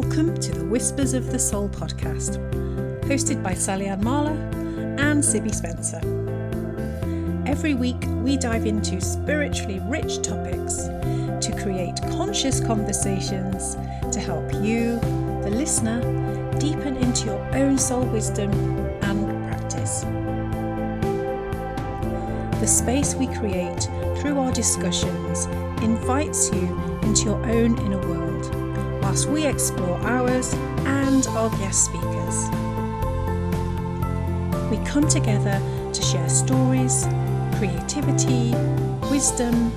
Welcome to the Whispers of the Soul podcast, hosted by Sally Ann Marler and Sibby Spencer. Every week, we dive into spiritually rich topics to create conscious conversations to help you, the listener, deepen into your own soul wisdom and practice. The space we create through our discussions invites you into your own inner world whilst we explore ours and our guest speakers. We come together to share stories, creativity, wisdom,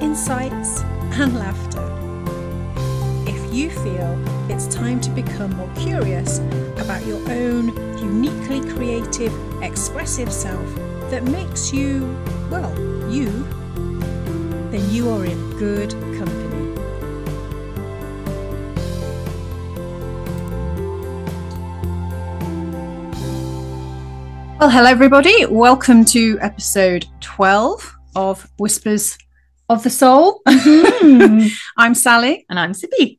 insights, and laughter. If you feel it's time to become more curious about your own uniquely creative, expressive self that makes you, well, you, then you are in good Well, hello, everybody. Welcome to episode 12 of Whispers of the Soul. Mm-hmm. I'm Sally. And I'm Sibby.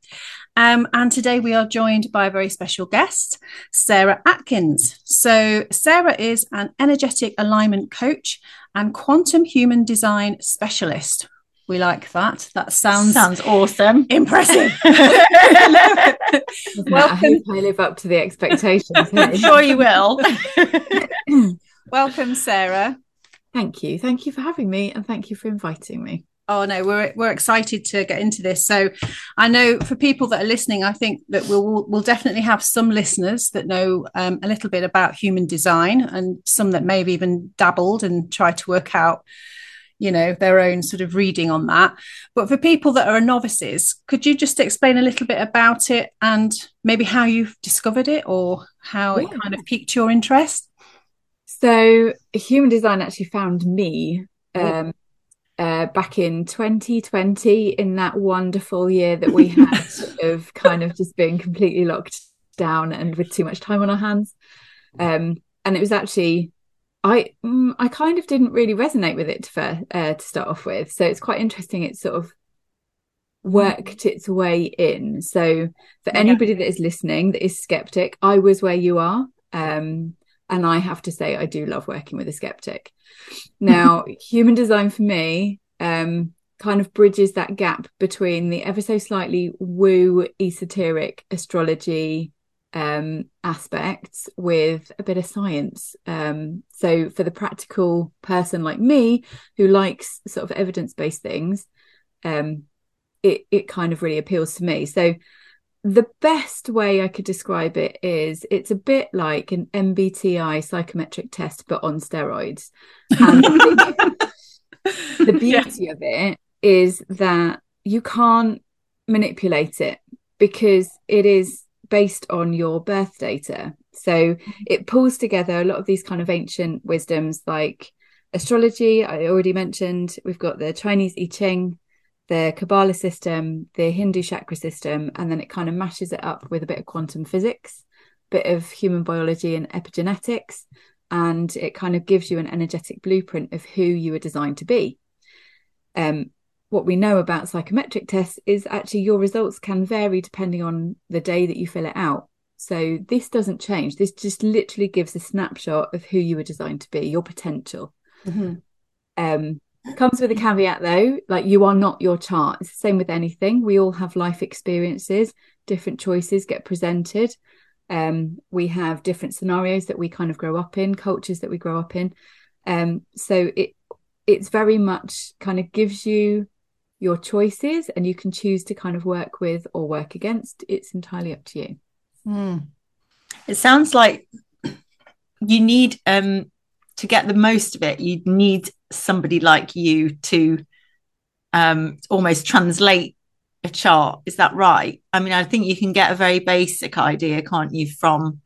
Um, and today we are joined by a very special guest, Sarah Atkins. So, Sarah is an energetic alignment coach and quantum human design specialist. We like that. That sounds sounds awesome. Impressive. Welcome. I hope I live up to the expectations. I'm sure you will. Welcome, Sarah. Thank you. Thank you for having me and thank you for inviting me. Oh no, we're we're excited to get into this. So, I know for people that are listening, I think that we'll we'll definitely have some listeners that know um, a little bit about human design, and some that maybe even dabbled and tried to work out you know their own sort of reading on that. But for people that are novices could you just explain a little bit about it and maybe how you've discovered it or how yeah. it kind of piqued your interest? So human design actually found me um, uh, back in 2020 in that wonderful year that we had of kind of just being completely locked down and with too much time on our hands. Um, and it was actually I mm, I kind of didn't really resonate with it for uh, to start off with. So it's quite interesting. It's sort of worked its way in. So for anybody that is listening that is skeptic, I was where you are. Um, and I have to say, I do love working with a skeptic. Now, human design for me um, kind of bridges that gap between the ever so slightly woo esoteric astrology um, aspects with a bit of science. Um, so, for the practical person like me who likes sort of evidence based things, um, it it kind of really appeals to me. So, the best way I could describe it is it's a bit like an MBTI psychometric test, but on steroids. And the beauty yeah. of it is that you can't manipulate it because it is based on your birth data. So it pulls together a lot of these kind of ancient wisdoms like astrology, I already mentioned. We've got the Chinese I Ching, the Kabbalah system, the Hindu chakra system, and then it kind of mashes it up with a bit of quantum physics, bit of human biology and epigenetics, and it kind of gives you an energetic blueprint of who you are designed to be. Um, what we know about psychometric tests is actually your results can vary depending on the day that you fill it out. So this doesn't change. This just literally gives a snapshot of who you were designed to be, your potential. Mm-hmm. Um, comes with a caveat though, like you are not your chart. It's the same with anything. We all have life experiences, different choices get presented. Um, we have different scenarios that we kind of grow up in, cultures that we grow up in. Um, so it it's very much kind of gives you your choices and you can choose to kind of work with or work against. It's entirely up to you. Mm. It sounds like you need um to get the most of it, you need somebody like you to um almost translate a chart. Is that right? I mean, I think you can get a very basic idea, can't you, from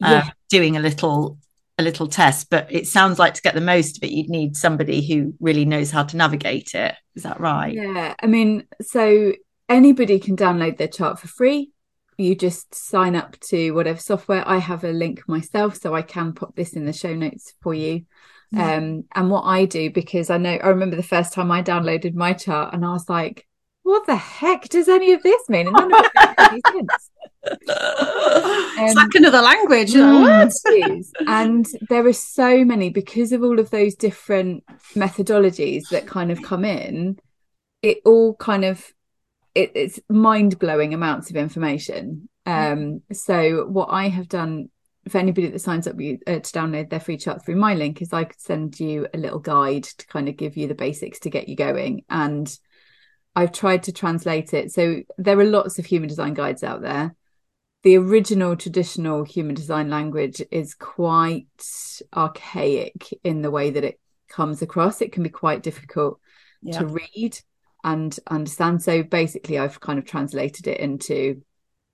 uh, yeah. doing a little a little test, but it sounds like to get the most of it, you'd need somebody who really knows how to navigate it. Is that right? Yeah. I mean, so anybody can download their chart for free. You just sign up to whatever software. I have a link myself, so I can put this in the show notes for you. Mm. Um, and what I do, because I know I remember the first time I downloaded my chart and I was like, what the heck does any of this mean? And none of it makes any sense. It's like another language. Mm, know, what? it is. And there are so many because of all of those different methodologies that kind of come in. It all kind of it, it's mind blowing amounts of information. Um, so what I have done for anybody that signs up you, uh, to download their free chart through my link is I could send you a little guide to kind of give you the basics to get you going and. I've tried to translate it. So there are lots of human design guides out there the original traditional human design language is quite archaic in the way that it comes across. It can be quite difficult Yeah. to read and understand. So basically, I've kind of translated it into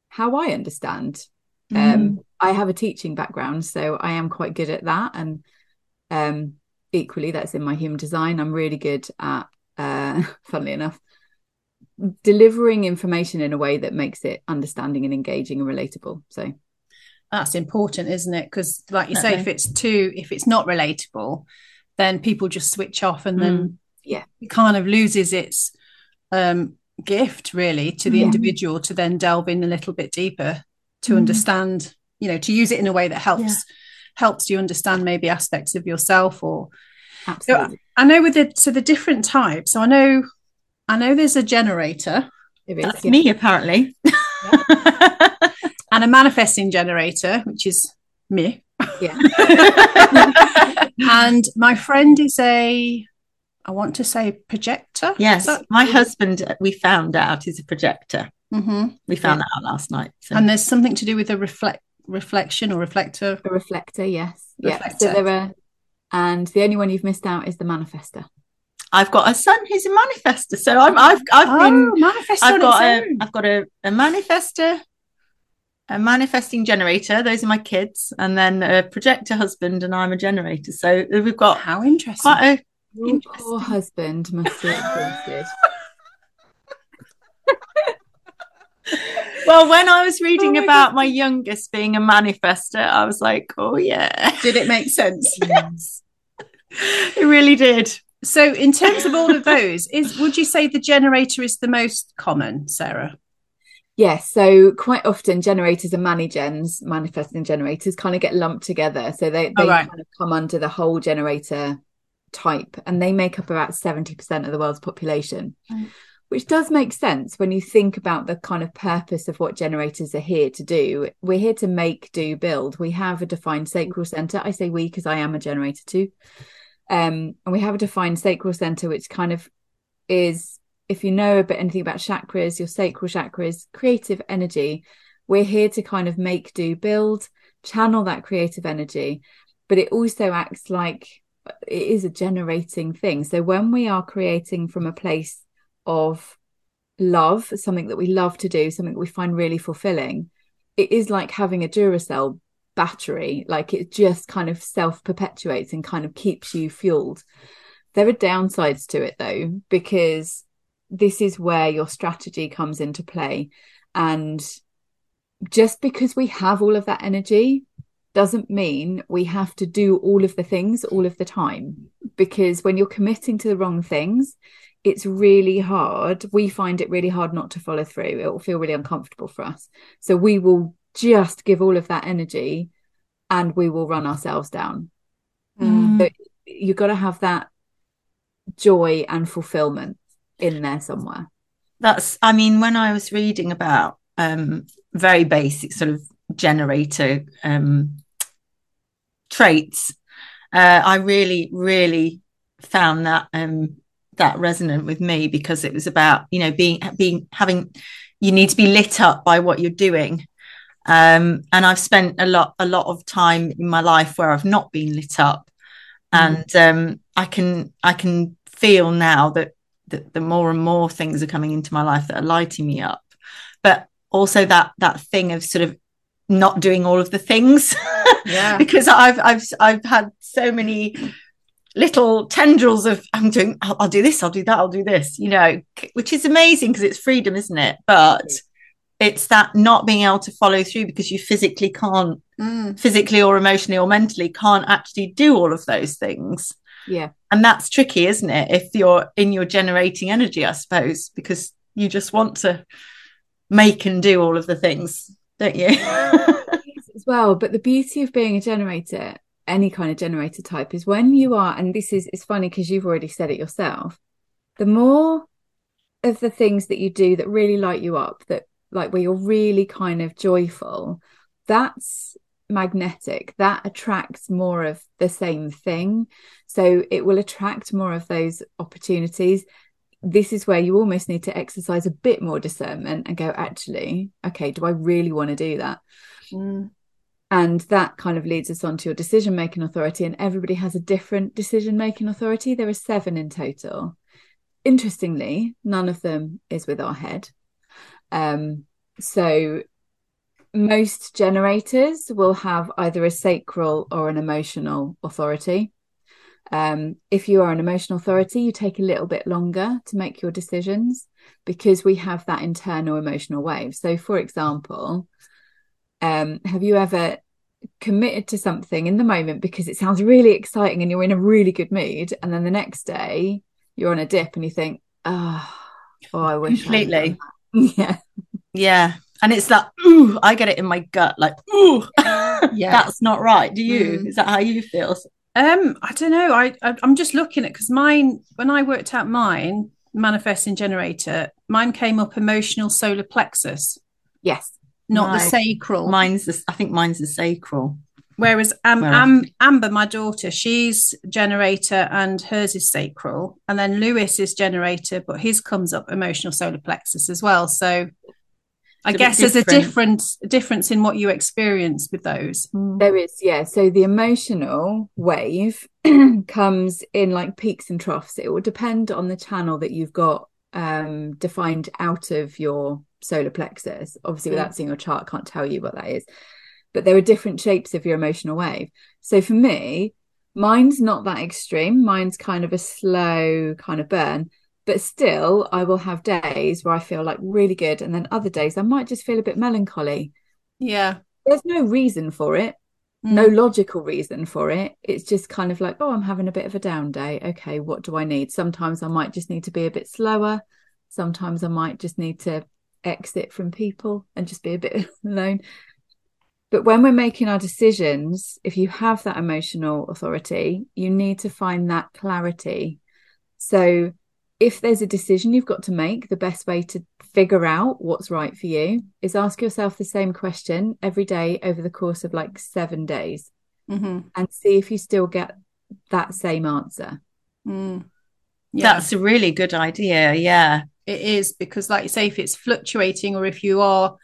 how I understand. Um, I have a teaching background, so I am quite good at that. And um, equally, that's in my human design. I'm really good at, uh, funnily enough, delivering information in a way that makes it understanding and engaging and relatable. So That's important, isn't it? Because, like you say, if it's too, if it's not relatable, then people just switch off, and then yeah. it kind of loses its um, gift, really, to the Yeah. individual to then delve in a little bit deeper to Mm. understand. You know, to use it in a way that helps helps you understand maybe aspects of yourself or absolutely. I know with the so the different types. So I know I know there's a generator is, That's yeah. me, apparently. and a manifesting generator, which is me. Yeah. and my friend is a I want to say projector. yes, my husband, uh, we found out, is a projector. Mhm. We found that out last night. So. And there's something to do with a reflect reflection or reflector. A reflector, yes. Yeah. So there are, and the only one you've missed out is the manifestor. I've got a son who's a manifestor, so I'm, I've I've Oh, been manifest I've got its a own. I've got a, a manifestor, a manifesting generator. Those are my kids, and then a projector husband, and I'm a generator. So we've got How interesting. quite a Your Interesting. poor husband must be exhausted. well. When I was reading Oh my about my youngest being a manifestor, I was like, oh yeah, Did it make sense? yes, it really did. So in terms of all of those, is would you say the generator is the most common, Sarah? Yes, so quite often generators and manigens, manifesting generators, kind of get lumped together. So they, they Oh, right. kind of come under the whole generator type, and they make up about 70% of the world's population, Mm. which does make sense when you think about the kind of purpose of what generators are here to do. We're here to make, do, build. We have a defined sacral center. I say we because I am a generator too. Um, and we have a defined sacral center, which kind of is if you know a bit anything about chakras, your sacral chakras, creative energy, we're here to kind of make, do, build, channel that creative energy. But it also acts like it is a generating thing. So when we are creating from a place of love, something that we love to do, something that we find really fulfilling, it is like having a Duracell battery. Like it just kind of self perpetuates and kind of keeps you fueled. There are downsides to it though, because this is where your strategy comes into play. And just because we have all of that energy doesn't mean we have to do all of the things all of the time. Because when you're committing to the wrong things, it's really hard. We find it really hard not to follow through. It will feel really uncomfortable for us. So we will just give all of that energy and we will run ourselves down. Mm. So you've got to have that joy and fulfillment in there somewhere. That's, I mean, when I was reading about um, very basic sort of generator um, traits, uh, I really, really found that um, that resonant with me because it was about you know being being having you need to be lit up by what you're doing. Um, and I've spent a lot a lot of time in my life where I've not been lit up, and um, I can I can feel now that that the more and more things are coming into my life that are lighting me up. But also that that thing of sort of not doing all of the things. Yeah. because i've i've i've had so many little tendrils of i'm doing I'll, I'll do this i'll do that i'll do this you know which is amazing because it's freedom isn't it? But it's that not being able to follow through because you physically can't Mm. physically or emotionally or mentally can't actually do all of those things Yeah. and that's tricky isn't it if you're in your generating energy i suppose because you just want to make and do all of the things don't you? as well. But the beauty of being a generator, any kind of generator type, is when you are, and this is it's funny because you've already said it yourself. The more of the things that you do that really light you up, that like where you're really kind of joyful, that's magnetic. That attracts more of the same thing. So it will attract more of those opportunities this is where you almost need to exercise a bit more discernment and go actually okay do i really want to do that mm. and that kind of leads us on to your decision making authority and everybody has a different decision making authority there are seven in total interestingly none of them is with our head um, so most generators will have either a sacral or an emotional authority. Um, if you are an emotional authority, you take a little bit longer to make your decisions because we have that internal emotional wave. So, for example, um, have you ever committed to something in the moment because it sounds really exciting and you're in a really good mood, and then the next day you're on a dip and you think, oh, oh I wish completely, yeah, yeah. And it's that, ooh, I get it in my gut, like, ooh, yeah, that's not right. Do you? Mm. Is that how you feel? Um, I don't know. I, I am just looking at because mine when I worked out mine manifesting generator, mine came up emotional solar plexus. Yes, not the sacral. Mine's the, I think mine's the sacral. Whereas um, Am, Amber, my daughter, she's generator and hers is sacral, and then Lewis is generator, but his comes up emotional solar plexus as well. So I guess there's a difference difference in what you experience with those. Mm. There is, yeah. So the emotional wave comes in like peaks and troughs. It will depend on the channel that you've got um, defined out of your solar plexus. Obviously, without seeing your chart, I can't tell you what that is. But there are different shapes of your emotional wave. So for me, mine's not that extreme. Mine's kind of a slow kind of burn but still i will have days where i feel like really good and then other days i might just feel a bit melancholy. Yeah. There's no reason for it mm. no logical reason for it. It's just kind of like oh i'm having a bit of a down day. Okay what do i need? Sometimes i might just need to be a bit slower. Sometimes i might just need to exit from people and just be a bit alone but when we're making our decisions if you have that emotional authority you need to find that clarity so if there's a decision you've got to make, the best way to figure out what's right for you is ask yourself the same question every day over the course of like seven days mm-hmm. and see if you still get that same answer. Mm. Yeah. That's a really good idea. Yeah. It is because, like you say, if it's fluctuating or if you are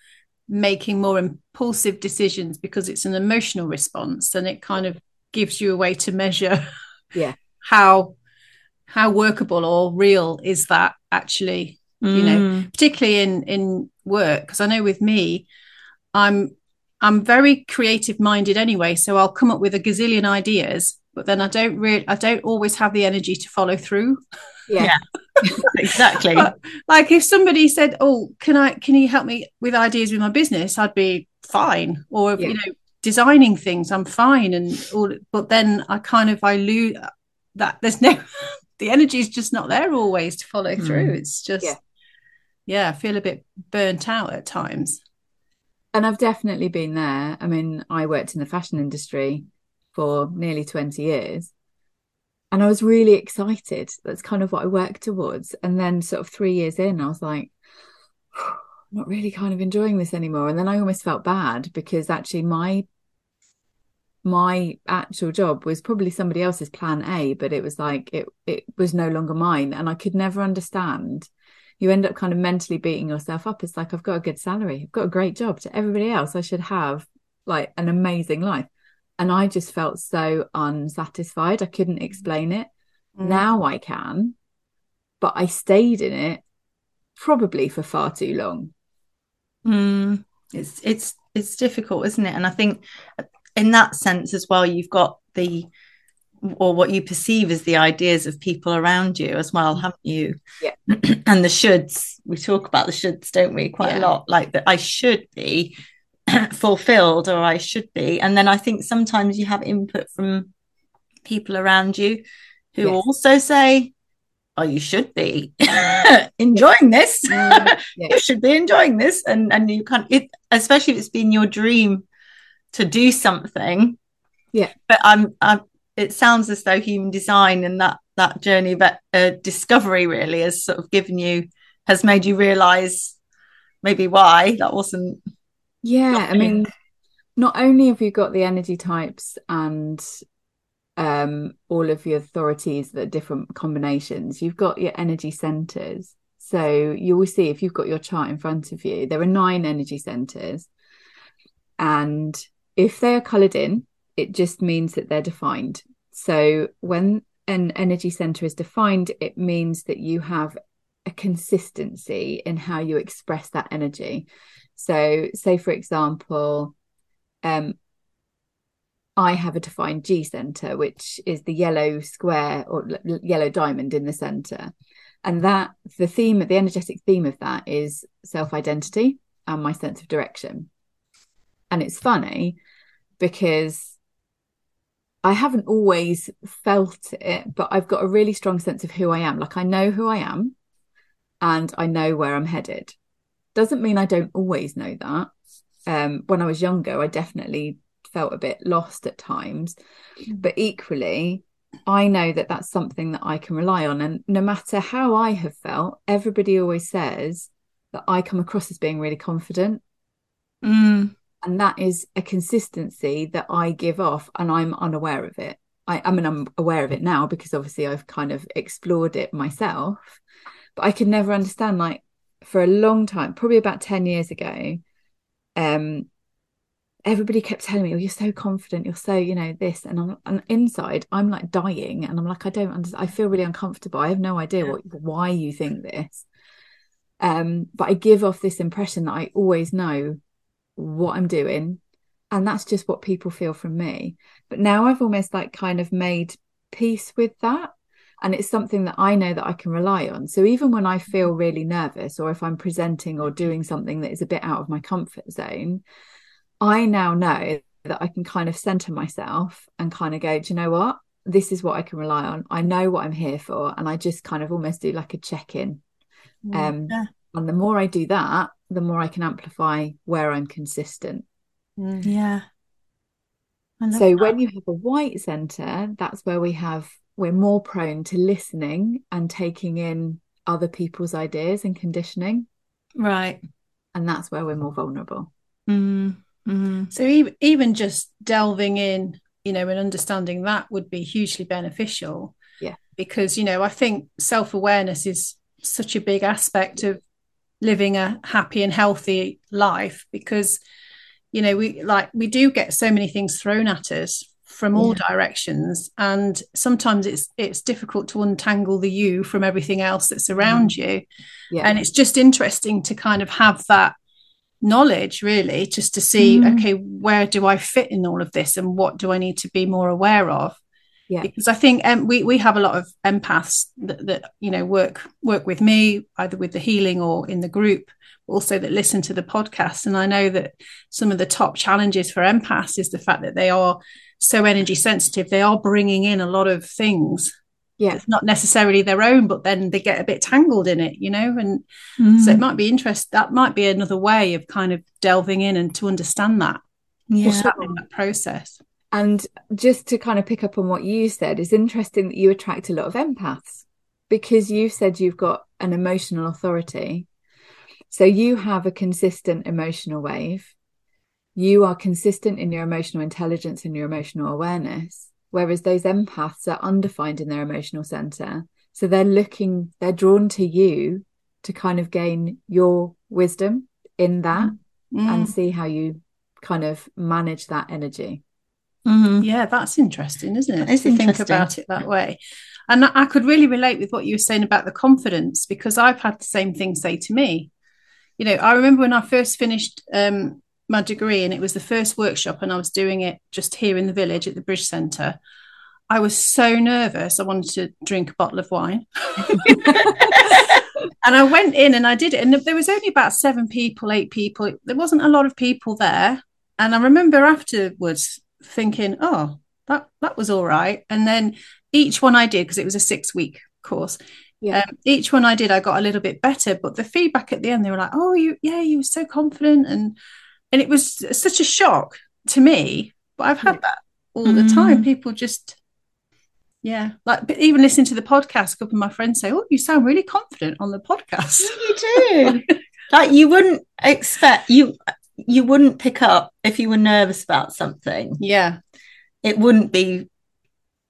making more impulsive decisions because it's an emotional response, and it kind of gives you a way to measure yeah how how workable or real is that actually mm. you know mm. particularly in in work because i know with me i'm i'm very creative minded anyway so i'll come up with a gazillion ideas but then i don't really i don't always have the energy to follow through yeah, exactly but, like if somebody said oh can i can you help me with ideas with my business i'd be fine or yeah. you know designing things i'm fine and all but then i kind of i lose that there's no the energy is just not there always to follow mm. through. It's just, yeah. yeah, I feel a bit burnt out at times. And I've definitely been there. I mean, I worked in the fashion industry for nearly 20 years. And I was really excited. That's kind of what I worked towards. And then, sort of three years in, I was like, not really kind of enjoying this anymore. And then I almost felt bad because actually my my actual job was probably somebody else's plan A, but it was like it it was no longer mine, and I could never understand. You end up kind of mentally beating yourself up. It's like I've got a good salary, I've got a great job. To everybody else, I should have like an amazing life, and I just felt so unsatisfied. I couldn't explain it. Mm. Now I can, but I stayed in it probably for far too long. Mm. It's it's it's difficult, isn't it? And I think in that sense as well, you've got the or what you perceive as the ideas of people around you as well, haven't you? Yeah. and the shoulds, we talk about the shoulds, don't we, quite yeah. a lot, like that I should be fulfilled or I should be. And then I think sometimes you have input from people around you who yes. also say, oh you should be enjoying this mm, yeah. you should be enjoying this and and you can't it especially if it's been your dream to do something yeah but i'm i'm it sounds as though human design and that that journey but uh, discovery really has sort of given you has made you realize maybe why that wasn't yeah i mean not only have you got the energy types and um, all of your authorities that are different combinations you've got your energy centers. So you will see if you've got your chart in front of you there are nine energy centers. And if they are colored in it just means that they're defined. So when an energy center is defined it means that you have a consistency in how you express that energy so say for example um, I have a defined G center, which is the yellow square or yellow diamond in the center. And that the theme, of the energetic theme of that is self identity and my sense of direction. And it's funny because I haven't always felt it, but I've got a really strong sense of who I am. Like I know who I am and I know where I'm headed. Doesn't mean I don't always know that. Um, when I was younger, I definitely felt a bit lost at times. Mm. But equally, I know that that's something that I can rely on. And no matter how I have felt, everybody always says that I come across as being really confident. Mm. And that is a consistency that I give off, and I'm unaware of it. I, I mean, I'm aware of it now because obviously I've kind of explored it myself, but I could never understand, like, for a long time, probably about 10 years ago, um, everybody kept telling me, "Oh, you're so confident. You're so, you know, this." And I'm and inside, I'm like dying, and I'm like, I don't understand. I feel really uncomfortable. I have no idea what why you think this. Um, but I give off this impression that I always know what I'm doing, and that's just what people feel from me. But now I've almost like kind of made peace with that. And it's something that I know that I can rely on. So even when I feel really nervous, or if I'm presenting or doing something that is a bit out of my comfort zone, I now know that I can kind of center myself and kind of go, do you know what? This is what I can rely on. I know what I'm here for. And I just kind of almost do like a check in. Um. And the more I do that, the more I can amplify where I'm consistent. Mm. Yeah. So that. when you have a white center, that's where we have, we're more prone to listening and taking in other people's ideas and conditioning. Right. And that's where we're more vulnerable. Mm. Mm-hmm. So even even just delving in, you know, and understanding that would be hugely beneficial. Yeah. Because, you know, I think self-awareness is such a big aspect of living a happy and healthy life because you know we like we do get so many things thrown at us from all yeah. directions and sometimes it's it's difficult to untangle the you from everything else that's around mm. you yeah. and it's just interesting to kind of have that knowledge really just to see mm. okay where do i fit in all of this and what do i need to be more aware of yeah because i think um, we we have a lot of empaths that, that you know work work with me either with the healing or in the group also that listen to the podcast and i know that some of the top challenges for empaths is the fact that they are so energy sensitive they are bringing in a lot of things. Yeah. It's not necessarily their own but then they get a bit tangled in it you know and mm. so it might be interest that might be another way of kind of delving in and to understand that. Yeah. That process? And just to kind of pick up on what you said it's interesting that you attract a lot of empaths because you said you've got an emotional authority. So you have a consistent emotional wave you are consistent in your emotional intelligence and your emotional awareness whereas those empaths are undefined in their emotional center. So they're looking they're drawn to you to kind of gain your wisdom in that mm. and see how you kind of manage that energy. Mm-hmm. yeah that's interesting isn't it? It's to think about it that way. And i could really relate with what you were saying about the confidence because i've had the same thing say to me. You know i remember when i first finished um, my degree and it was the first workshop and I was doing it just here in the village at the Bridge Centre. I was so nervous. I wanted to drink a bottle of wine. and I went in and I did it. And there was only about seven people, eight people. There wasn't a lot of people there. And I remember afterwards thinking, oh, that, that was all right. And then each one I did, because it was a six week course, Yeah. Um, each one I did, I got a little bit better, but the feedback at the end, they were like, "Oh, you, yeah, you were so confident," and and it was such a shock to me. But I've had that all the time. Mm. People just, yeah, like but even listening to the podcast, a couple of my friends say, "Oh, you sound really confident on the podcast." You do. like you wouldn't expect you you wouldn't pick up if you were nervous about something. yeah, It wouldn't be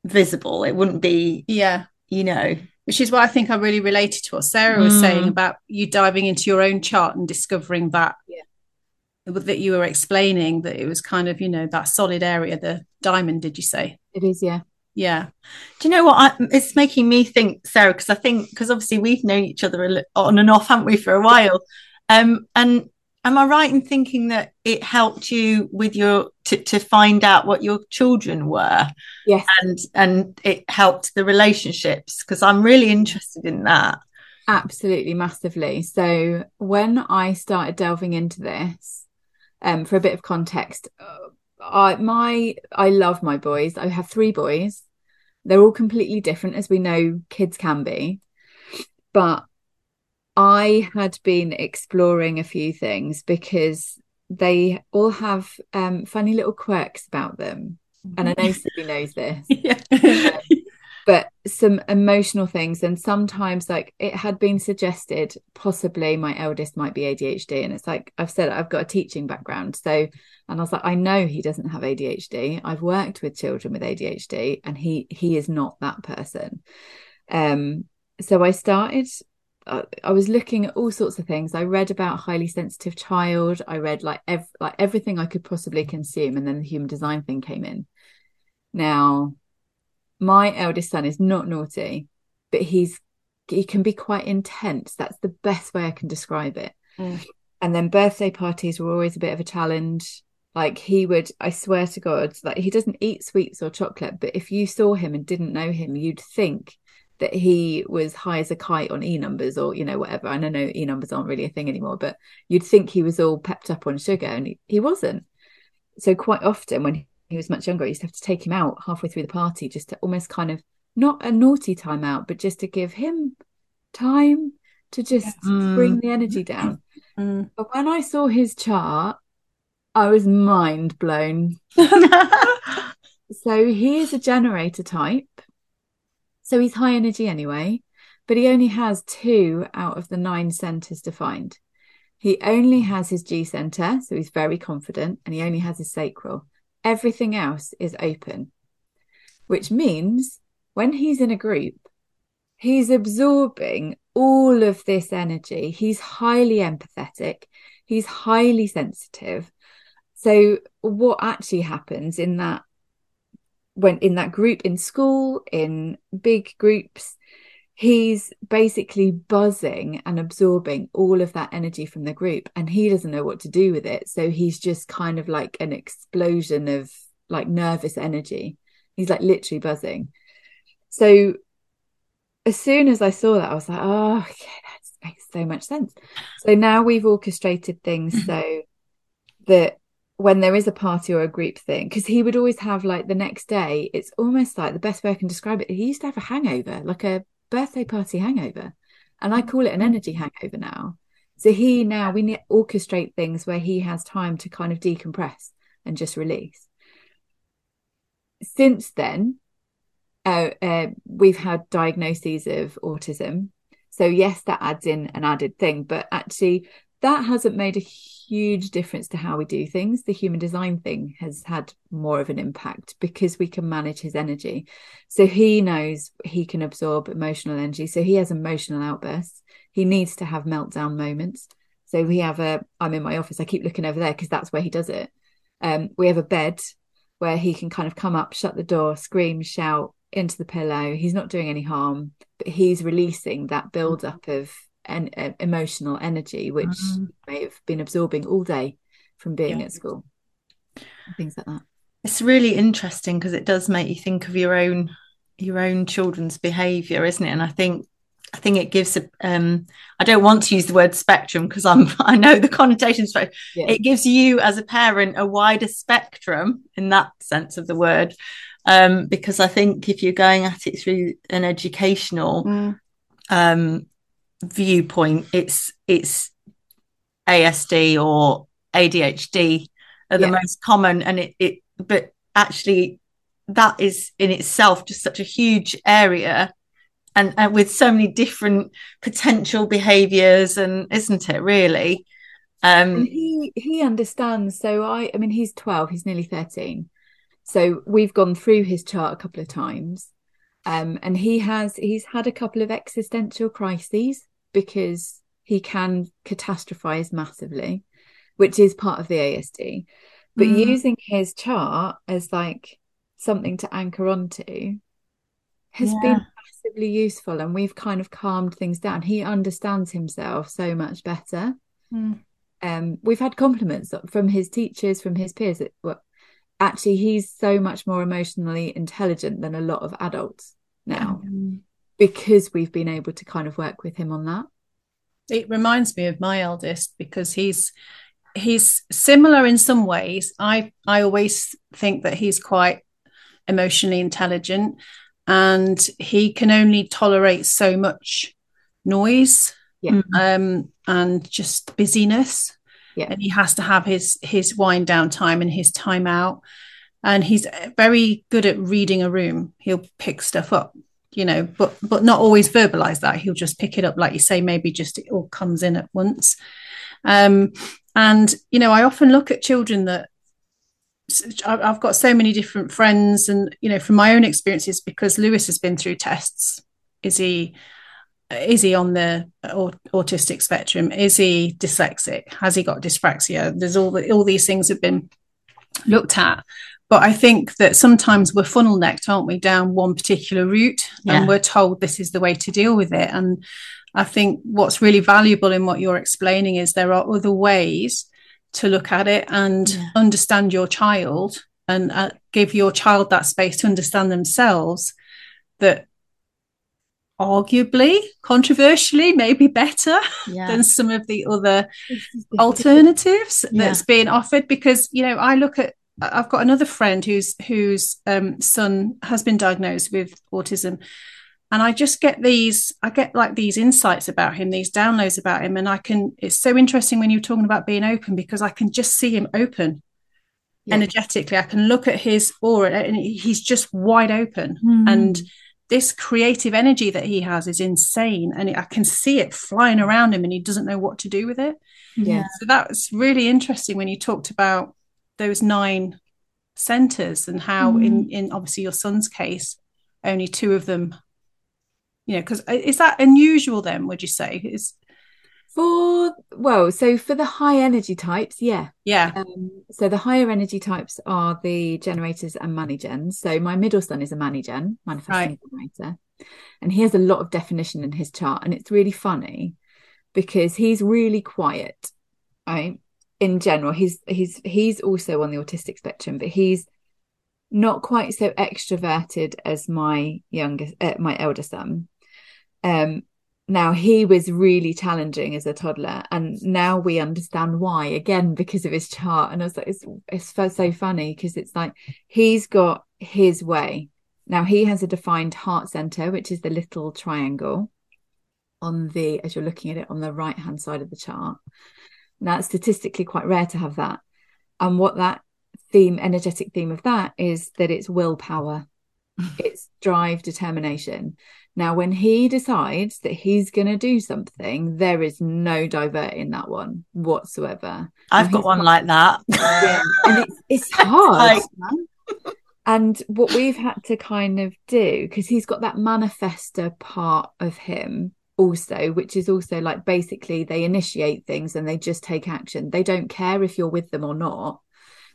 visible. It wouldn't be, yeah. you know. Which is why I think I really related to what Sarah was saying Mm. about you diving into your own chart and discovering that Yeah. That you were explaining that it was kind of you know that solid area, the diamond. Did you say? It is, yeah. Yeah, Do you know what? I, it's making me think, Sarah, because I think because obviously we've known each other on and off, haven't we, for a while? Um, and am I right in thinking that it helped you with your to, to find out what your children were, Yes. and and it helped the relationships? Because I'm really interested in that. Absolutely, massively. So when I started delving into this, um, for a bit of context, uh, I my I love my boys. I have three boys. They're all completely different, as we know kids can be. But I had been exploring a few things because they all have um, funny little quirks about them, and I know Sylvie knows this yeah. But some emotional things and sometimes like it had been suggested possibly my eldest might be ADHD and it's like I've said I've got a teaching background so and I was like I know he doesn't have ADHD I've worked with children with ADHD and he he is not that person. Um so I started uh, I was looking at all sorts of things. I read about highly sensitive child. I read like ev- like everything I could possibly consume and then the human design thing came in. Now my eldest son is not naughty, but he's he can be quite intense. That's the best way I can describe it. Mm. And then birthday parties were always a bit of a challenge. Like he would, I swear to God, like he doesn't eat sweets or chocolate, but if you saw him and didn't know him, you'd think that he was high as a kite on e numbers or you know whatever. And I know e numbers aren't really a thing anymore, but you'd think he was all pepped up on sugar, and he, he wasn't. So quite often when he was much younger, I used to have to take him out halfway through the party just to almost kind of not a naughty time out, but just to give him time to just Mm. bring the energy down. Mm. But when I saw his chart, I was mind blown. So he is a generator type. So he's high energy anyway, but he only has two out of the nine centers defined. He only has his G center, so he's very confident, and he only has his sacral. Everything else is open, which means when he's in a group, he's absorbing all of this energy. He's highly empathetic, he's highly sensitive. So, what actually happens in that when in that group in school, in big groups, he's basically buzzing and absorbing all of that energy from the group and he doesn't know what to do with it. So he's just kind of like an explosion of like nervous energy. He's like literally buzzing. So as soon as I saw that, I was like, oh, okay, that makes so much sense. So now we've orchestrated things mm-hmm. so that when there is a party or a group thing, because he would always have like the next day, it's almost like the best way I can describe it. He used to have a hangover, like a birthday party hangover. And I call it an energy hangover now. So he now, we need to orchestrate things where he has time to kind of decompress and just release. Since then, uh, uh, we've had diagnoses of autism. So, yes, that adds in an added thing, but actually, that hasn't made a huge difference to how we do things. The human design thing has had more of an impact because we can manage his energy. So he knows he can absorb emotional energy. So he has emotional outbursts. He needs to have meltdown moments. So we have a, I'm in my office, I keep looking over there because that's where he does it. Um, we have a bed where he can kind of come up, shut the door, scream, shout into the pillow. He's not doing any harm, but he's releasing that build up of and uh, emotional energy which Mm. may have been absorbing all day from being Yeah. at school things like that it's really interesting because it does make you think of your own your own children's behavior isn't it and i think i think it gives a um i don't want to use the word spectrum because i'm i know the connotations but Yeah. it gives you as a parent a wider spectrum in that sense of the word um because i think if you're going at it through an educational Mm. um, viewpoint, it's it's ASD or ADHD are the Yeah. most common, and it, it but actually that is in itself just such a huge area. And, and with so many different potential behaviors and isn't it really and um he he understands so i i mean he's 12 he's nearly 13 so we've gone through his chart a couple of times um and he has he's had a couple of existential crises because he can catastrophize massively which is part of the asd but Mm. using his chart as like something to anchor onto has Yeah. been massively useful and we've kind of calmed things down he understands himself so much better Mm. um, we've had compliments from his teachers, from his peers. That, well, actually, he's so much more emotionally intelligent than a lot of adults now Mm. Because we've been able to kind of work with him on that. It reminds me of my eldest because he's he's similar in some ways. I I always think that he's quite emotionally intelligent and he can only tolerate so much noise Yeah. um and just busyness Yeah. and he has to have his his wind down time and his time out and he's very good at reading a room he'll pick stuff up you know but but not always verbalize that he'll just pick it up like you say maybe just it all comes in at once um and you know i often look at children that I've got so many different friends, and you know, from my own experiences, because Lewis has been through tests. Is he is he on the autistic spectrum? Is he dyslexic? Has he got dyspraxia? There's all the, all these things have been looked at, but I think that sometimes we're funnel necked, aren't we, down one particular route, Yeah. and we're told this is the way to deal with it. And I think what's really valuable in what you're explaining is there are other ways to look at it and Yeah. understand your child and uh, give your child that space to understand themselves that arguably controversially maybe better yeah than some of the other This is difficult. alternatives Yeah. that's being offered because you know I look at I've got another friend whose whose um, son has been diagnosed with autism and I just get these I get like these insights about him these downloads about him and I can it's so interesting when you're talking about being open because I can just see him open Yeah. energetically I can look at his aura and he's just wide open Hmm. and this creative energy that he has is insane and I can see it flying around him and he doesn't know what to do with it Yeah. so that's really interesting when you talked about those nine centers and how in in obviously your son's case only two of them you know because is that unusual then would you say is For well, so for the high energy types, yeah. yeah Um, so the higher energy types are the generators and manigens. So my middle son is a manigen, manifesting generator, and he has a lot of definition in his chart, and it's really funny because he's really quiet. Right, in general, he's he's he's also on the autistic spectrum, but he's not quite so extroverted as my youngest, uh, my elder son. Um, now he was really challenging as a toddler, and now we understand why again because of his chart. And I was like, it's it's so funny because it's like he's got his way. Now he has a defined heart center, which is the little triangle on the as you're looking at it on the right hand side of the chart. Now it's statistically quite rare to have that, and what that theme, energetic theme of that is that it's willpower, it's drive, determination. Now, when he decides that he's going to do something, there is no diverting that one whatsoever. I've And got one like that. And it's it's hard. Like- And what we've had to kind of do, because he's got that manifester part of him also, which is also like basically they initiate things and they just take action. They don't care if you're with them or not.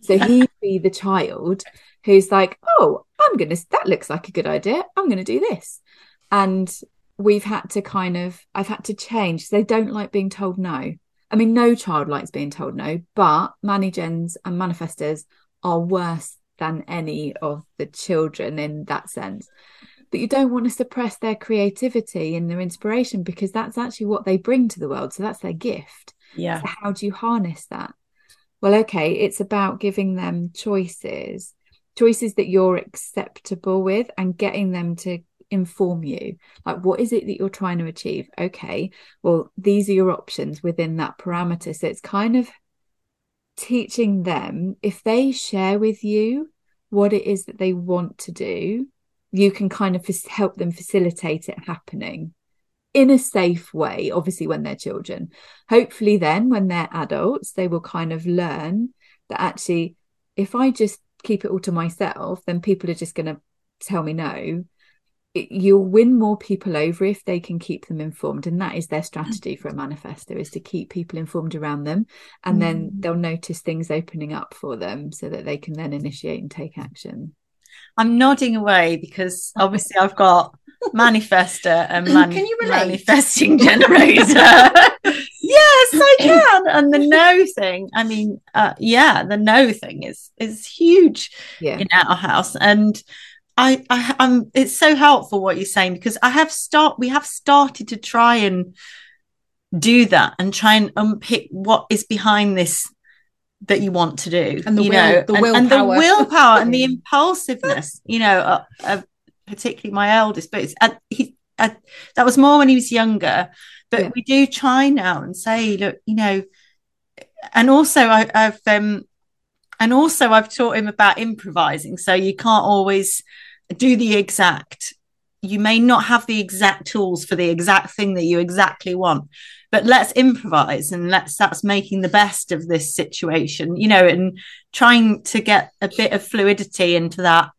So he'd be the child who's like, oh, I'm going to, that looks like a good idea. I'm going to do this. And we've had to kind of, I've had to change. They don't like being told no. I mean, no child likes being told no, but manigens and manifestors are worse than any of the children in that sense. But you don't want to suppress their creativity and their inspiration because that's actually what they bring to the world. So that's their gift. yeah So how do you harness that? Well, okay, it's about giving them choices, choices that you're acceptable with, and getting them to inform you like what is it that you're trying to achieve okay well these are your options within that parameter so it's kind of teaching them if they share with you what it is that they want to do you can kind of help them facilitate it happening in a safe way obviously when they're children. Hopefully then when they're adults they will kind of learn that actually if i just keep it all to myself then people are just going to tell me no. You'll win more people over if they can keep them informed and that is their strategy for a manifestor is to keep people informed around them and mm. then they'll notice things opening up for them so that they can then initiate and take action i'm nodding away because obviously i've got manifestor and man- can you manifesting generator. Yes i can. And the no thing i mean uh, yeah the no thing is is huge yeah. in our house. And I, I am it's so helpful what you're saying because I have start we have started to try and do that and try and unpick what is behind this that you want to do and the you will, know the willpower. and, and, the willpower and the impulsiveness you know uh, particularly my eldest but it's uh, he uh, that was more when he was younger but yeah. we do try now and say look you know and also I, have um and also I've taught him about improvising so you can't always do the exact you may not have the exact tools for the exact thing that you exactly want but let's improvise and let's that's making the best of this situation you know and trying to get a bit of fluidity into that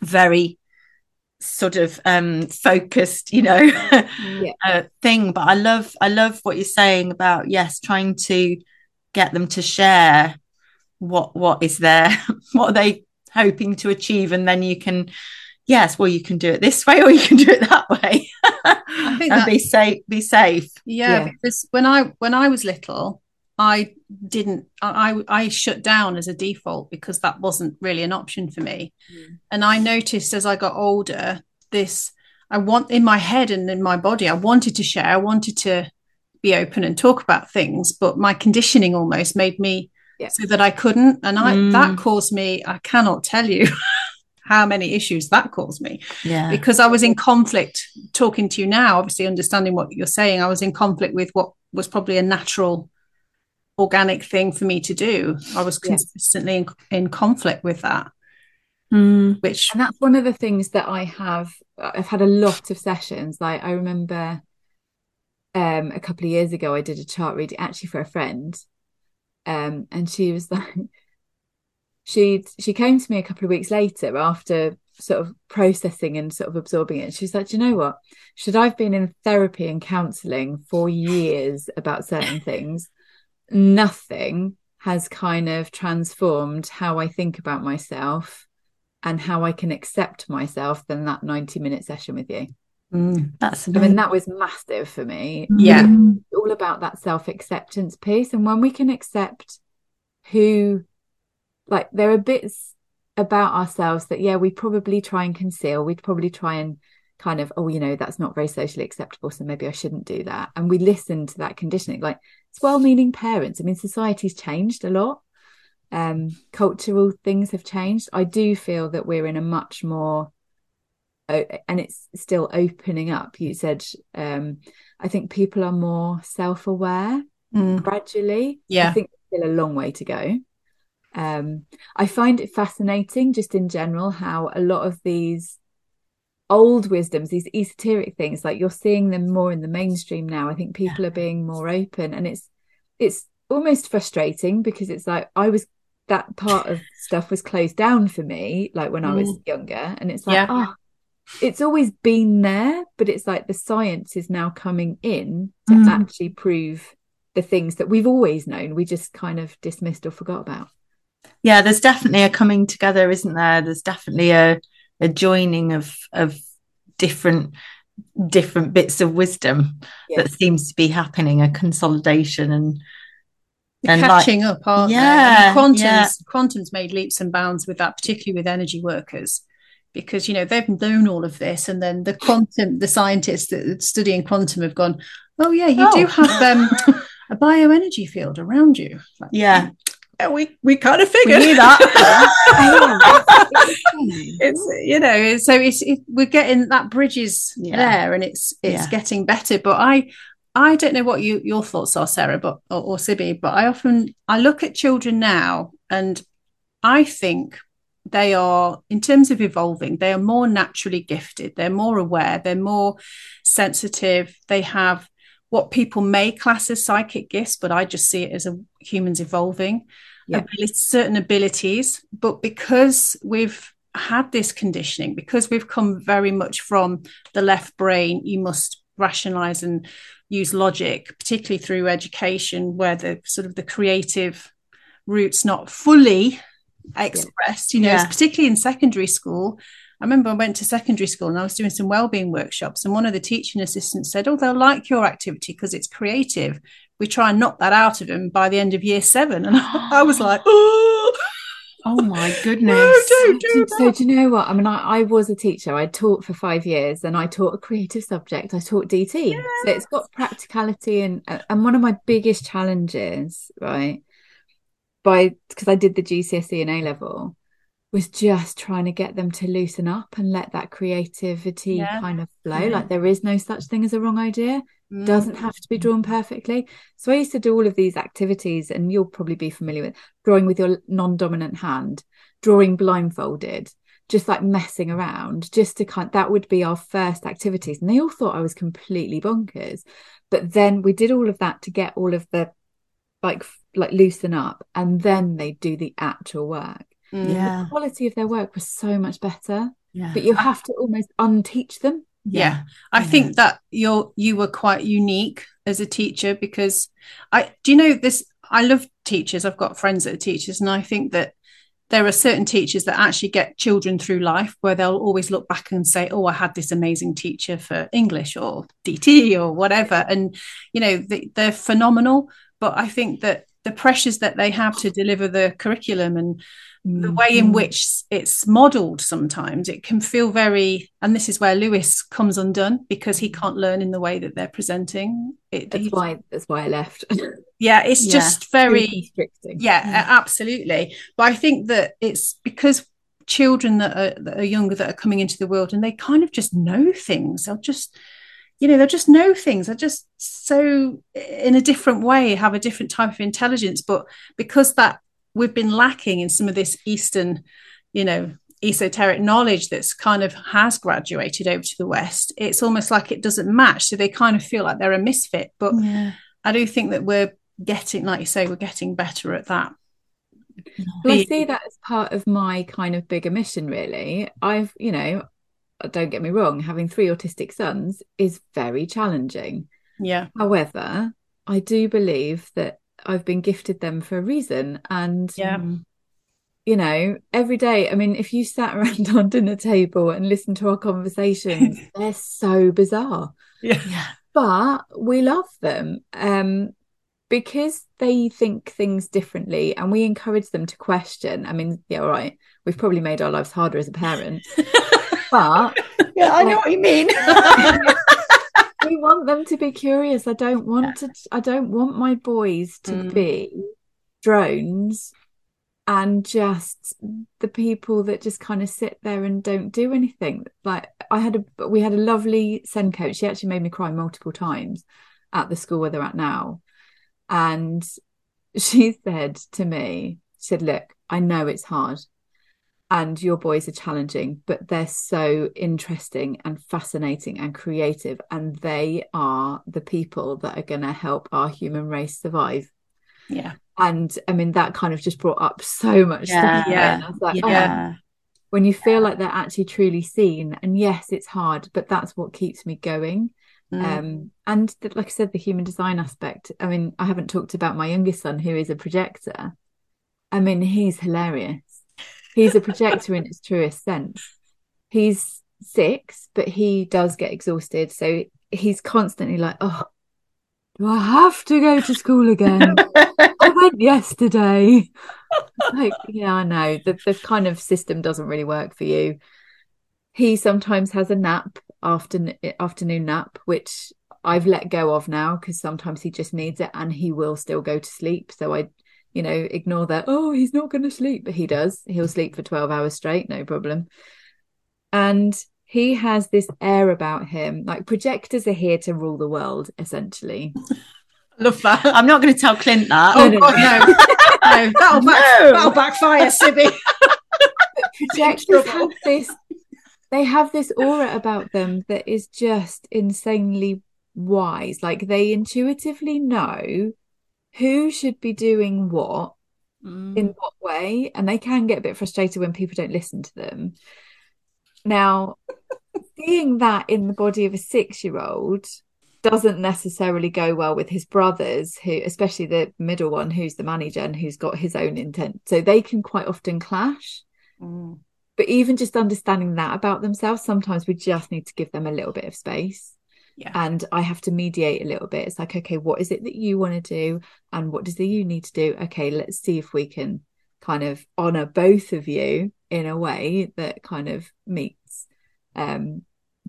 very sort of um focused you know yeah. uh, thing but i love i love what you're saying about yes trying to get them to share what what is there what are they hoping to achieve and then you can yes well you can do it this way or you can do it that way I think and that, be safe be safe yeah, yeah, because when i when i was little i didn't i i shut down as a default because that wasn't really an option for me mm. and i noticed as i got older this i want in my head and in my body i wanted to share i wanted to be open and talk about things but my conditioning almost made me yeah. so that I couldn't. And I mm. that caused me, I cannot tell you how many issues that caused me. Yeah. Because I was in conflict talking to you now, obviously understanding what you're saying. I was in conflict with what was probably a natural organic thing for me to do. I was consistently in, in conflict with that. Mm. Which and that's one of the things that I have I've had a lot of sessions. Like I remember um a couple of years ago I did a chart reading actually for a friend um, and she was like, she she came to me a couple of weeks later after sort of processing and sort of absorbing it. She's like, Do you know what? Should I've been in therapy and counselling for years about certain things, nothing has kind of transformed how I think about myself and how I can accept myself than that 90 minute session with you. Mm, that's I mean, that was massive for me. Yeah. All about that self acceptance piece. And when we can accept who, like, there are bits about ourselves that, yeah, we probably try and conceal. We'd probably try and kind of, oh, you know, that's not very socially acceptable. So maybe I shouldn't do that. And we listen to that conditioning. Like, it's well meaning parents. I mean, society's changed a lot. Um, cultural things have changed. I do feel that we're in a much more and it's still opening up you said um, i think people are more self-aware mm. gradually yeah i think there's still a long way to go um, i find it fascinating just in general how a lot of these old wisdoms these esoteric things like you're seeing them more in the mainstream now i think people yeah. are being more open and it's it's almost frustrating because it's like i was that part of stuff was closed down for me like when mm. i was mm. younger and it's like yeah. oh it's always been there, but it's like the science is now coming in to mm. actually prove the things that we've always known. We just kind of dismissed or forgot about. Yeah, there's definitely a coming together, isn't there? There's definitely a a joining of of different different bits of wisdom that seems to be happening, a consolidation and and catching like, up, aren't yeah, they? quantum's yeah. quantum's made leaps and bounds with that, particularly with energy workers because you know they've known all of this and then the quantum the scientists that studying quantum have gone oh yeah you oh. do have um, a bioenergy field around you like, yeah yeah, we we kind of figured we that. it's you know, so it's it, we're getting that bridges Yeah. there, and it's it's Yeah. getting better. But I I don't know what you your thoughts are, Sarah, but or, or Sibby, but I often I look at children now, and I think they are in terms of evolving they are more naturally gifted they're more aware they're more sensitive they have what people may class as psychic gifts but i just see it as a humans evolving Yeah. ability, certain abilities but because we've had this conditioning because we've come very much from the left brain you must rationalize and use logic particularly through education where the sort of the creative roots not fully expressed you know Yeah. particularly in secondary school i remember i went to secondary school and i was doing some wellbeing workshops and one of the teaching assistants said oh they'll like your activity because it's creative we try and knock that out of them by the end of year seven and i was like oh oh my no, goodness. don't do So that. do you know what? I mean, I, I was a teacher. I taught for five years, and I taught a creative subject. I taught DT, so it's got practicality and and one of my biggest challenges, right? By because I did the GCSE and A level, was just trying to get them to loosen up and let that creativity Yeah. kind of flow. Yeah. Like there is no such thing as a wrong idea. Mm. doesn't have to be drawn perfectly. So I used to do all of these activities, and you'll probably be familiar with drawing with your non-dominant hand, drawing blindfolded, just like messing around, just to kind that would be our first activities. And they all thought I was completely bonkers. But then we did all of that to get all of the like like loosen up, and then they do the actual work. Mm. Yeah. The quality of their work was so much better. Yeah. But you have to almost unteach them. Yeah i Yeah. think that you're you were quite unique as a teacher because i do you know this i love teachers i've got friends that are teachers and i think that there are certain teachers that actually get children through life where they'll always look back and say oh i had this amazing teacher for english or dt or whatever and you know they, they're phenomenal but i think that the pressures that they have to deliver the curriculum and the way in Mm. which it's modeled sometimes it can feel very and this is where lewis comes undone because he can't learn in the way that they're presenting it That's why that's why I left. yeah it's Yeah. just very constricting. yeah a- absolutely but i think that it's because children that are, that are younger that are coming into the world and they kind of just know things they'll just you know they'll just know things they're just so in a different way have a different type of intelligence but because that we've been lacking in some of this eastern you know esoteric knowledge that's kind of has graduated over to the west it's almost like it doesn't match so they kind of feel like they're a misfit but Yeah. i do think that we're getting like you say we're getting better at that Well, I see that as part of my kind of bigger mission, really. I've, you know, don't get me wrong, having three autistic sons is very challenging. yeah However, I do believe that I've been gifted them for a reason. And, Yeah. you know, every day, I mean, if you sat around our dinner table and listened to our conversations, they're so bizarre. yeah Yeah. but we love them um because they think things differently and we encourage them to question i mean yeah all right we've probably made our lives harder as a parent but Yeah, I know what you mean. We want them to be curious. I don't want to i don't want my boys to Mm. be drones and just the people that just kind of sit there and don't do anything. Like i had a we had a lovely sen coach. She actually made me cry multiple times at the school where they're at now. And she said to me she said look i know it's hard and your boys are challenging but they're so interesting and fascinating and creative and they are the people that are going to help our human race survive yeah and I mean that kind of just brought up so much stuff. Yeah. I was like, oh, Yeah. when you feel like they're actually truly seen, and yes, it's hard, but that's what keeps me going. Mm. Um, and th- like I said, the human design aspect. I mean, I haven't talked about my youngest son, who is a projector. I mean, he's hilarious. He's a projector in its truest sense. He's six, but he does get exhausted, so he's constantly like, "Oh, do I have to go to school again?" I went yesterday. Like, yeah, I know. The the kind of system doesn't really work for you. He sometimes has a nap, afternoon afternoon nap, which I've let go of now because sometimes he just needs it and he will still go to sleep. So I you know, ignore that, oh, he's not going to sleep. But he does. He'll sleep for 12 hours straight, no problem. And he has this air about him. Like projectors are here to rule the world, essentially. Love that. I'm not going to tell Clint that. Oh, God, no. no, that'll, back, No. that'll backfire, Sibby. projectors have this they have this aura about them that is just insanely wise like they intuitively know who should be doing what Mm. in what way? And they can get a bit frustrated when people don't listen to them. Now seeing that in the body of a six year old doesn't necessarily go well with his brothers who especially the middle one who's the manager and who's got his own intent. So they can quite often clash. Mm. but even just understanding that about themselves sometimes we just need to give them a little bit of space Yeah. and i have to mediate a little bit. It's like okay what is it that you want to do and what does the you need to do? Okay let's see if we can kind of honor both of you in a way that kind of meets. Um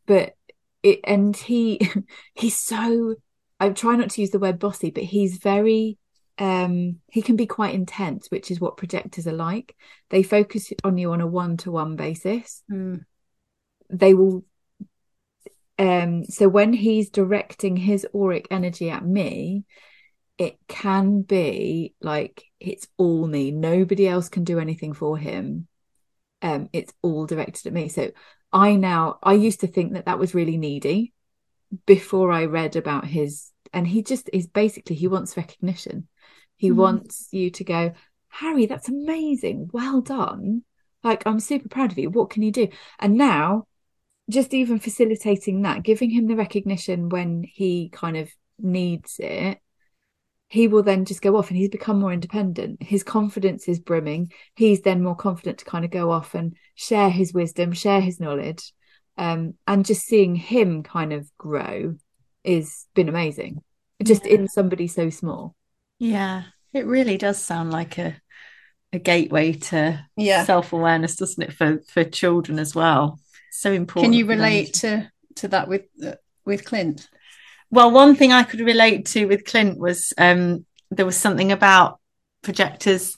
but it and he he's so i try not to use the word bossy but he's very um he can be quite intense which is what projectors are like. They focus on you on a one-to-one basis. Mm. they will um so when he's directing his auric energy at me it can be like it's all me. Nobody else can do anything for him. Um it's all directed at me. So i now i used to think that that was really needy before i read about his and he just is basically he wants recognition. He Mhm. wants you to go harry that's amazing. Well done. Like i'm super proud of you. What can you do? And now just even facilitating that giving him the recognition when he kind of needs it he will then just go off and he's become more independent. His confidence is brimming. He's then more confident to kind of go off and share his wisdom share his knowledge. Um, and just seeing him kind of grow is been amazing. Just in somebody so small. Yeah, it really does sound like a a gateway to Yeah. self-awareness, doesn't it, for for children as well? So important. Can you relate to- to to that with uh, with Clint? Well, one thing I could relate to with Clint was um, there was something about projectors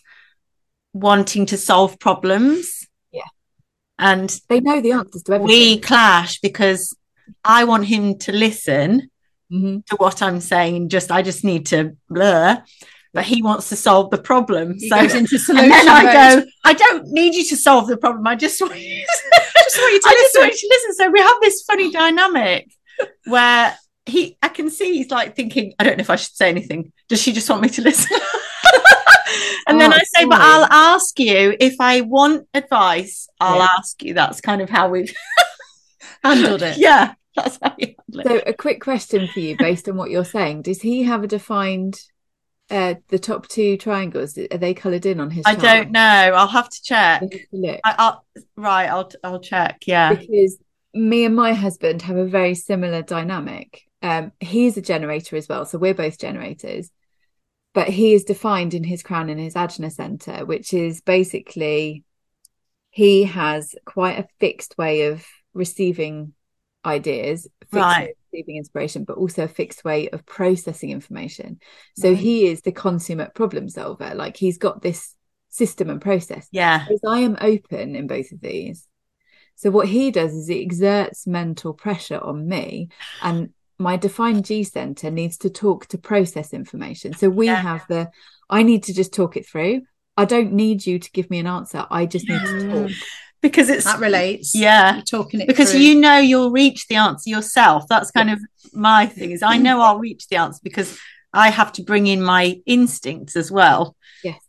wanting to solve problems. Yeah. And they know the answers to everything we clash because I want him to listen Mhm. to what I'm saying. Just I just need to blur, but he wants to solve the problem. He so goes into and solution then I go, I don't need you to solve the problem. I just want you, Just want you to I just listen. want you to listen. So we have this funny dynamic where he, I can see he's like thinking, I don't know if I should say anything. Does she just want me to listen? and then Oh, I say, but. I'll ask you if I want advice. I'll Yeah. ask you. That's kind of how we've Handled it. Yeah, that's how we handle it. So, a quick question for you, based on what you're saying: Does he have a defined uh, the top two triangles? Are they coloured in on his? I chart? don't know. I'll have to check. I have to look. I, I'll right. I'll I'll check. Yeah. because me and my husband have a very similar dynamic. Um, he's a generator as well, so we're both generators. But he is defined in his crown and his Ajna center, which is basically he has quite a fixed way of receiving ideas, Right. Receiving inspiration, but also a fixed way of processing information. So Right. he is the consummate problem solver. Like he's got this system and process. Yeah. Whereas I am open in both of these. So what he does is he exerts mental pressure on me, and my defined G center needs to talk to process information. So we Yeah. have the I need to just talk it through. I don't need you to give me an answer. I just need to Mm. talk. Because it's That relates. yeah. You're talking it because through. you know you'll reach the answer yourself that's kind of my thing is i know i'll reach the answer because i have to bring in my instincts as well Yes.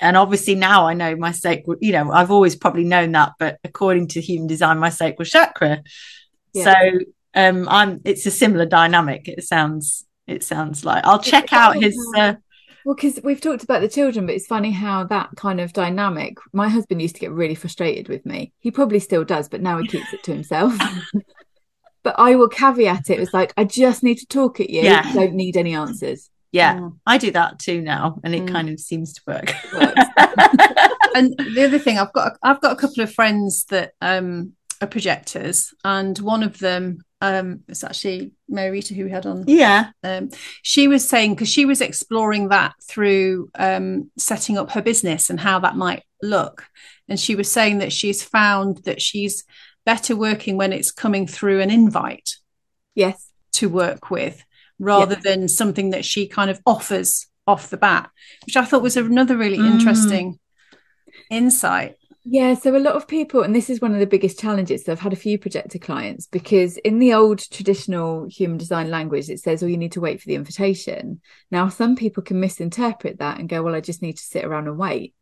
and obviously now i know my sacral you know i've always probably known that but according to human design my sacral chakra Yeah. so um i'm it's a similar dynamic it sounds it sounds like i'll check out his uh, Well, because we've talked about the children, but it's funny how that kind of dynamic. My husband used to get really frustrated with me. He probably still does, but now he keeps it to himself. but I will caveat it. It's like I just need to talk at you. Yeah. I don't need any answers. yeah Mm. i do that too now and it Mm. kind of seems to work and the other thing i've got i've got a couple of friends that um are projectors and one of them um is actually Mary Rita, who we had on. Yeah. Um, she was saying because she was exploring that through um, setting up her business and how that might look, and she was saying that she's found that she's better working when it's coming through an invite. Yes. To work with rather yeah. than something that she kind of offers off the bat, which I thought was another really mm. interesting insight. Yeah, so a lot of people, and this is one of the biggest challenges. So I've had a few projector clients because in the old traditional human design language, it says, oh, you need to wait for the invitation. Now, some people can misinterpret that and go, well, I just need to sit around and wait.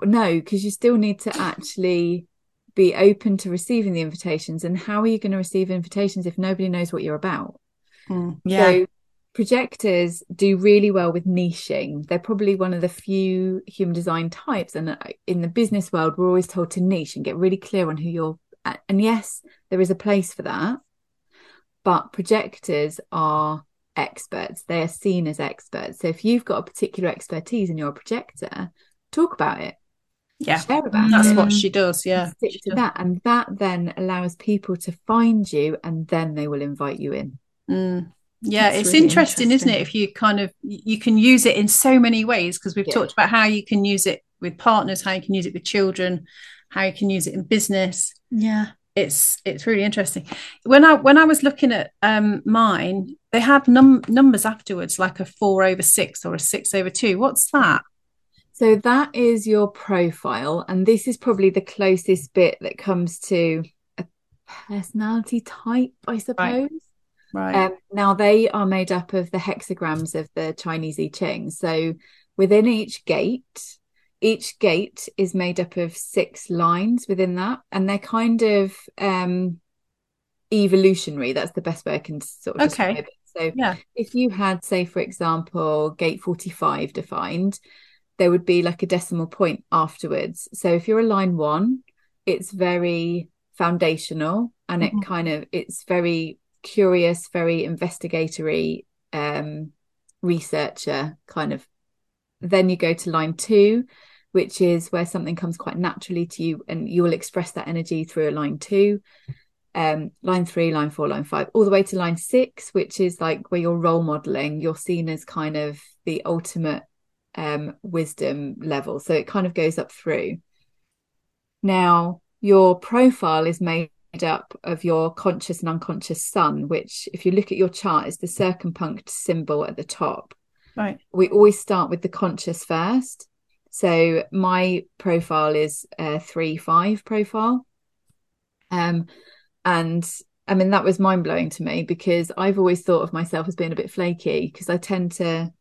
No, because you still need to actually be open to receiving the invitations. And how are you going to receive invitations if nobody knows what you're about? Mm, yeah. So projectors do really well with niching. They're probably one of the few human design types. And uh, in the business world, we're always told to niche and get really clear on who you're. At. And yes, there is a place for that. But projectors are experts. They are seen as experts. So if you've got a particular expertise and you're a projector, talk about it. Yeah, share about that's it. what she does. Yeah, stick to does. that, and that then allows people to find you, and then they will invite you in. Mm. Yeah, That's it's really interesting, interesting, isn't it? If you kind of you can use it in so many ways because we've yeah. talked about how you can use it with partners, how you can use it with children, how you can use it in business. Yeah. It's it's really interesting. When I when I was looking at um mine, they have num numbers afterwards, like a four over six or a six over two. What's that? So that is your profile, and this is probably the closest bit that comes to a personality type, I suppose. Right. Right. Um, now they are made up of the hexagrams of the Chinese I Ching. So within each gate, each gate is made up of six lines within that, and they're kind of um, evolutionary. That's the best way I can sort of okay. describe it. So yeah. if you had, say, for example, gate 45 defined, there would be like a decimal point afterwards. So if you're a line one, it's very foundational and mm-hmm. it kind of it's very curious, very investigatory um, researcher kind of. Then you go to line two, which is where something comes quite naturally to you, and you will express that energy through a line two. Um, line three, line four, line five, all the way to line six, which is like where you're role modeling, you're seen as kind of the ultimate um, wisdom level. So it kind of goes up through. Now, your profile is made up of your conscious and unconscious sun, which, if you look at your chart, is the circumpunct symbol at the top. Right. We always start with the conscious first. So my profile is a three five profile. Um, and I mean that was mind blowing to me because I've always thought of myself as being a bit flaky because I tend to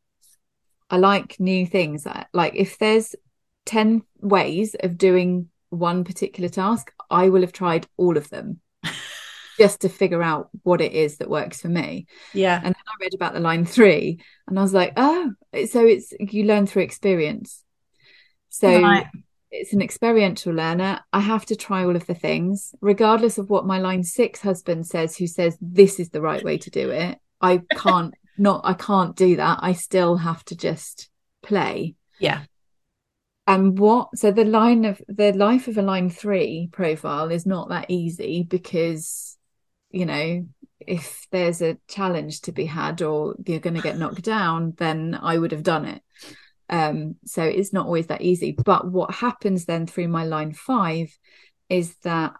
I like new things. Like if there's 10 ways of doing one particular task, I will have tried all of them just to figure out what it is that works for me. Yeah. And then I read about the line three and I was like, oh, so it's you learn through experience. So right. it's an experiential learner. I have to try all of the things, regardless of what my line six husband says, who says this is the right way to do it. I can't not I can't do that. I still have to just play. Yeah and what so the line of the life of a line three profile is not that easy because you know if there's a challenge to be had or you're going to get knocked down then i would have done it. Um so it's not always that easy. But what happens then through my line five is that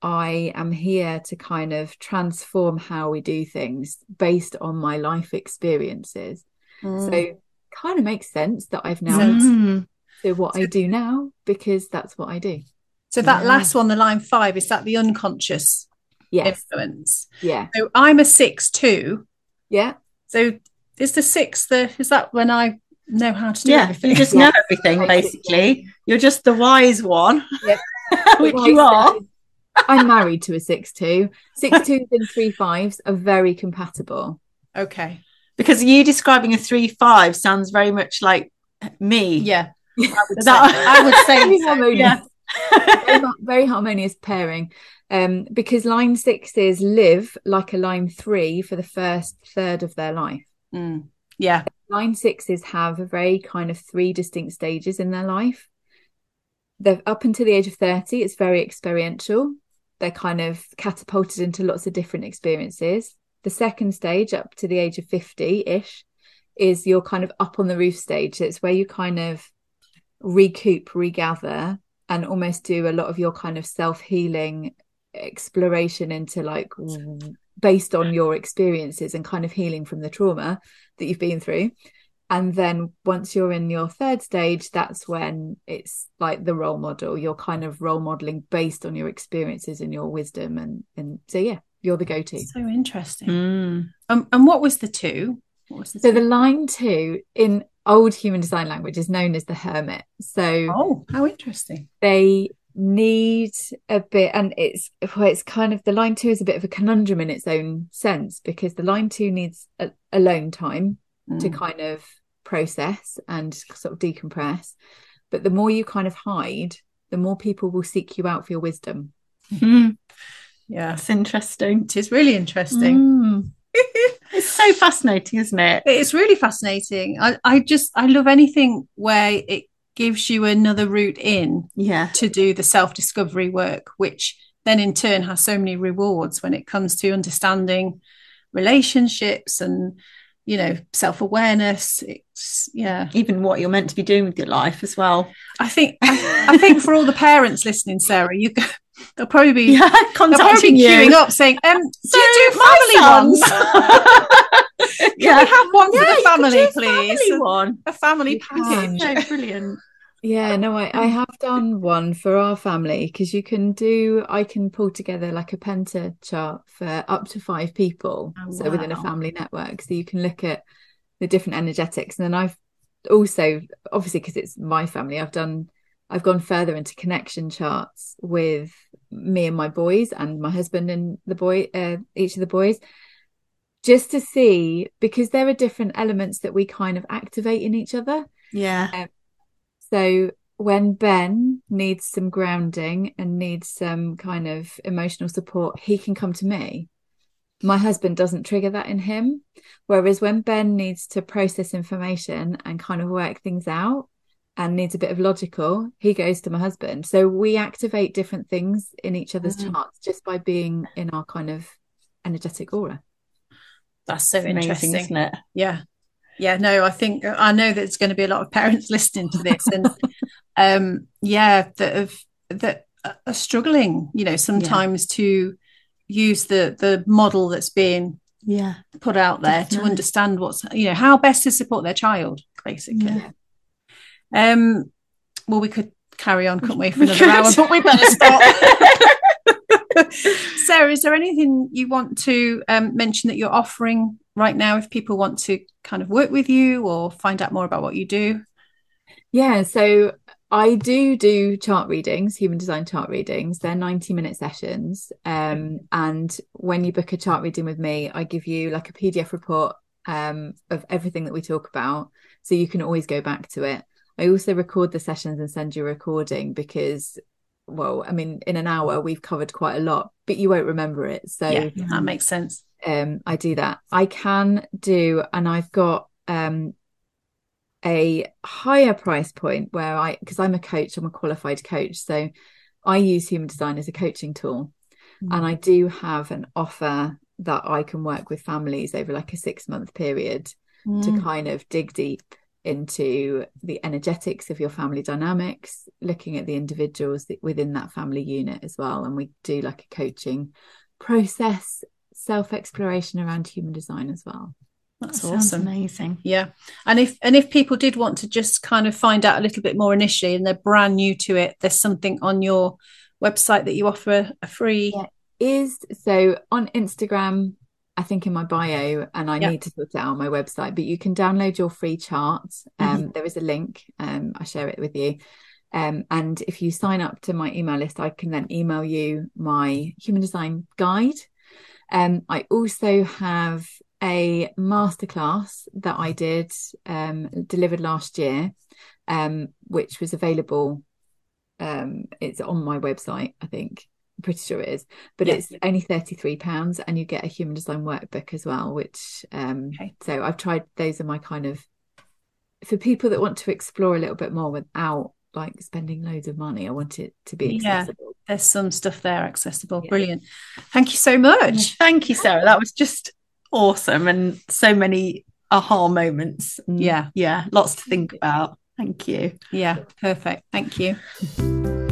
i am here to kind of transform how we do things based on my life experiences. Mm. so kind of makes sense that i've now mm to what I do now because that's what I do. So that yeah. last one, the line five, is that the unconscious yes. influence? Yeah. So I'm a six too. Yeah. So is the six the is that when I know how to do yeah, everything? You just know everything basically. You're just the wise one. Yep. which you are. I'm married to a six two. Six twos and three fives are very compatible. Okay. Because you describing a three five sounds very much like me. Yeah. I would say, I would say very harmonious. Very, very, harmonious pairing. Um, because line sixes live like a line three for the first third of their life. Mm. Yeah. Line sixes have a very kind of three distinct stages in their life. They're up until the age of 30, it's very experiential. They're kind of catapulted into lots of different experiences. the second stage up to the age of 50-ish is your kind of up on the roof stage it's where you kind of recoup regather and almost do a lot of your kind of self-healing exploration into like based on your experiences and kind of healing from the trauma that you've been through. And then once you're in your third stage that's when it's like the role model. You're kind of role modeling based on your experiences and your wisdom and and so yeah you're the go-to. So interesting. Mm. um, and what was the two? Was the so two? the line two in old human design language is known as the hermit so oh how interesting they need a bit and it's well, it's kind of the line two is a bit of a conundrum in its own sense because the line two needs a, alone time mm. to kind of process and sort of decompress but the more you kind of hide the more people will seek you out for your wisdom mm. yeah it's interesting it is really interesting mm. it's so fascinating isn't it? It's really fascinating. I, I just i love anything where it gives you another route in yeah. to do the self-discovery work which then in turn has so many rewards when it comes to understanding relationships and you know self-awareness. It's yeah. Even what you're meant to be doing with your life as well. I think I, I think for all the parents listening sarah you they'll probably be yeah, contacting you. queuing up saying um so do you do family ones? Can yeah. we have one yeah, for the family please? Family one. a family package. So brilliant. Yeah no I, I have done one for our family because you can do i can pull together like a penta chart for up to five people oh, so wow. within a family network. So you can look at the different energetics. And then i've also obviously because it's my family i've done i've gone further into connection charts with me and my boys and my husband and the boy uh, each of the boys just to see because there are different elements that we kind of activate in each other yeah um, so when Ben needs some grounding and needs some kind of emotional support, he can come to me. My husband doesn't trigger that in him. Whereas when Ben needs to process information and kind of work things out and needs a bit of logical, he goes to my husband. So we activate different things in each other's mm-hmm. charts just by being in our kind of energetic aura. That's so interesting, isn't it? Yeah yeah no i think i know that there's going to be a lot of parents listening to this and um yeah that have that are struggling you know sometimes yeah. to use the the model that's being yeah put out there Definitely. to understand what's you know how best to support their child basically yeah. Um well we could carry on couldn't we for another hour but we better stop sarah is there anything you want to um, mention that you're offering right now if people want to kind of work with you or find out more about what you do? Yeah, so I do do chart readings, human design chart readings. They're 90 minute sessions. Um, and when you book a chart reading with me, I give you like a PDF report um, of everything that we talk about. So you can always go back to it. I also record the sessions and send you a recording because, well, I mean, in an hour, we've covered quite a lot, but you won't remember it. So yeah, that makes sense um, I do that. I can do, and I've got um, a higher price point where I, because I'm a coach, I'm a qualified coach, so I use human design as a coaching tool, mm-hmm. and I do have an offer that I can work with families over like a six month period mm. to kind of dig deep into the energetics of your family dynamics, looking at the individuals within that family unit as well. And we do like a coaching process self exploration around human design as well. That's that awesome. Amazing. Yeah. And if and if people did want to just kind of find out a little bit more initially and they're brand new to it, there's something on your website that you offer a free yeah, is so on Instagram, I think in my bio, and I need to put it on my website, but you can download your free chart. Um, mm-hmm. there is a link. Um, I share it with you. Um, and if you sign up to my email list, I can then email you my human design guide um, I also have a masterclass that I did um, delivered last year, um, which was available. Um, it's on my website, I think. Pretty sure it is, but yes. it's only thirty-three pounds, and you get a human design workbook as well. Which um, okay. so I've tried. Those are my kind of for people that want to explore a little bit more without like spending loads of money. I want it to be accessible. Yeah, there's some stuff there accessible. Yeah. Brilliant. Thank you so much. Thank you, Sarah. That was just awesome and so many aha moments. Yeah. Yeah. Lots to think about. Thank you. Yeah. Perfect. Thank you.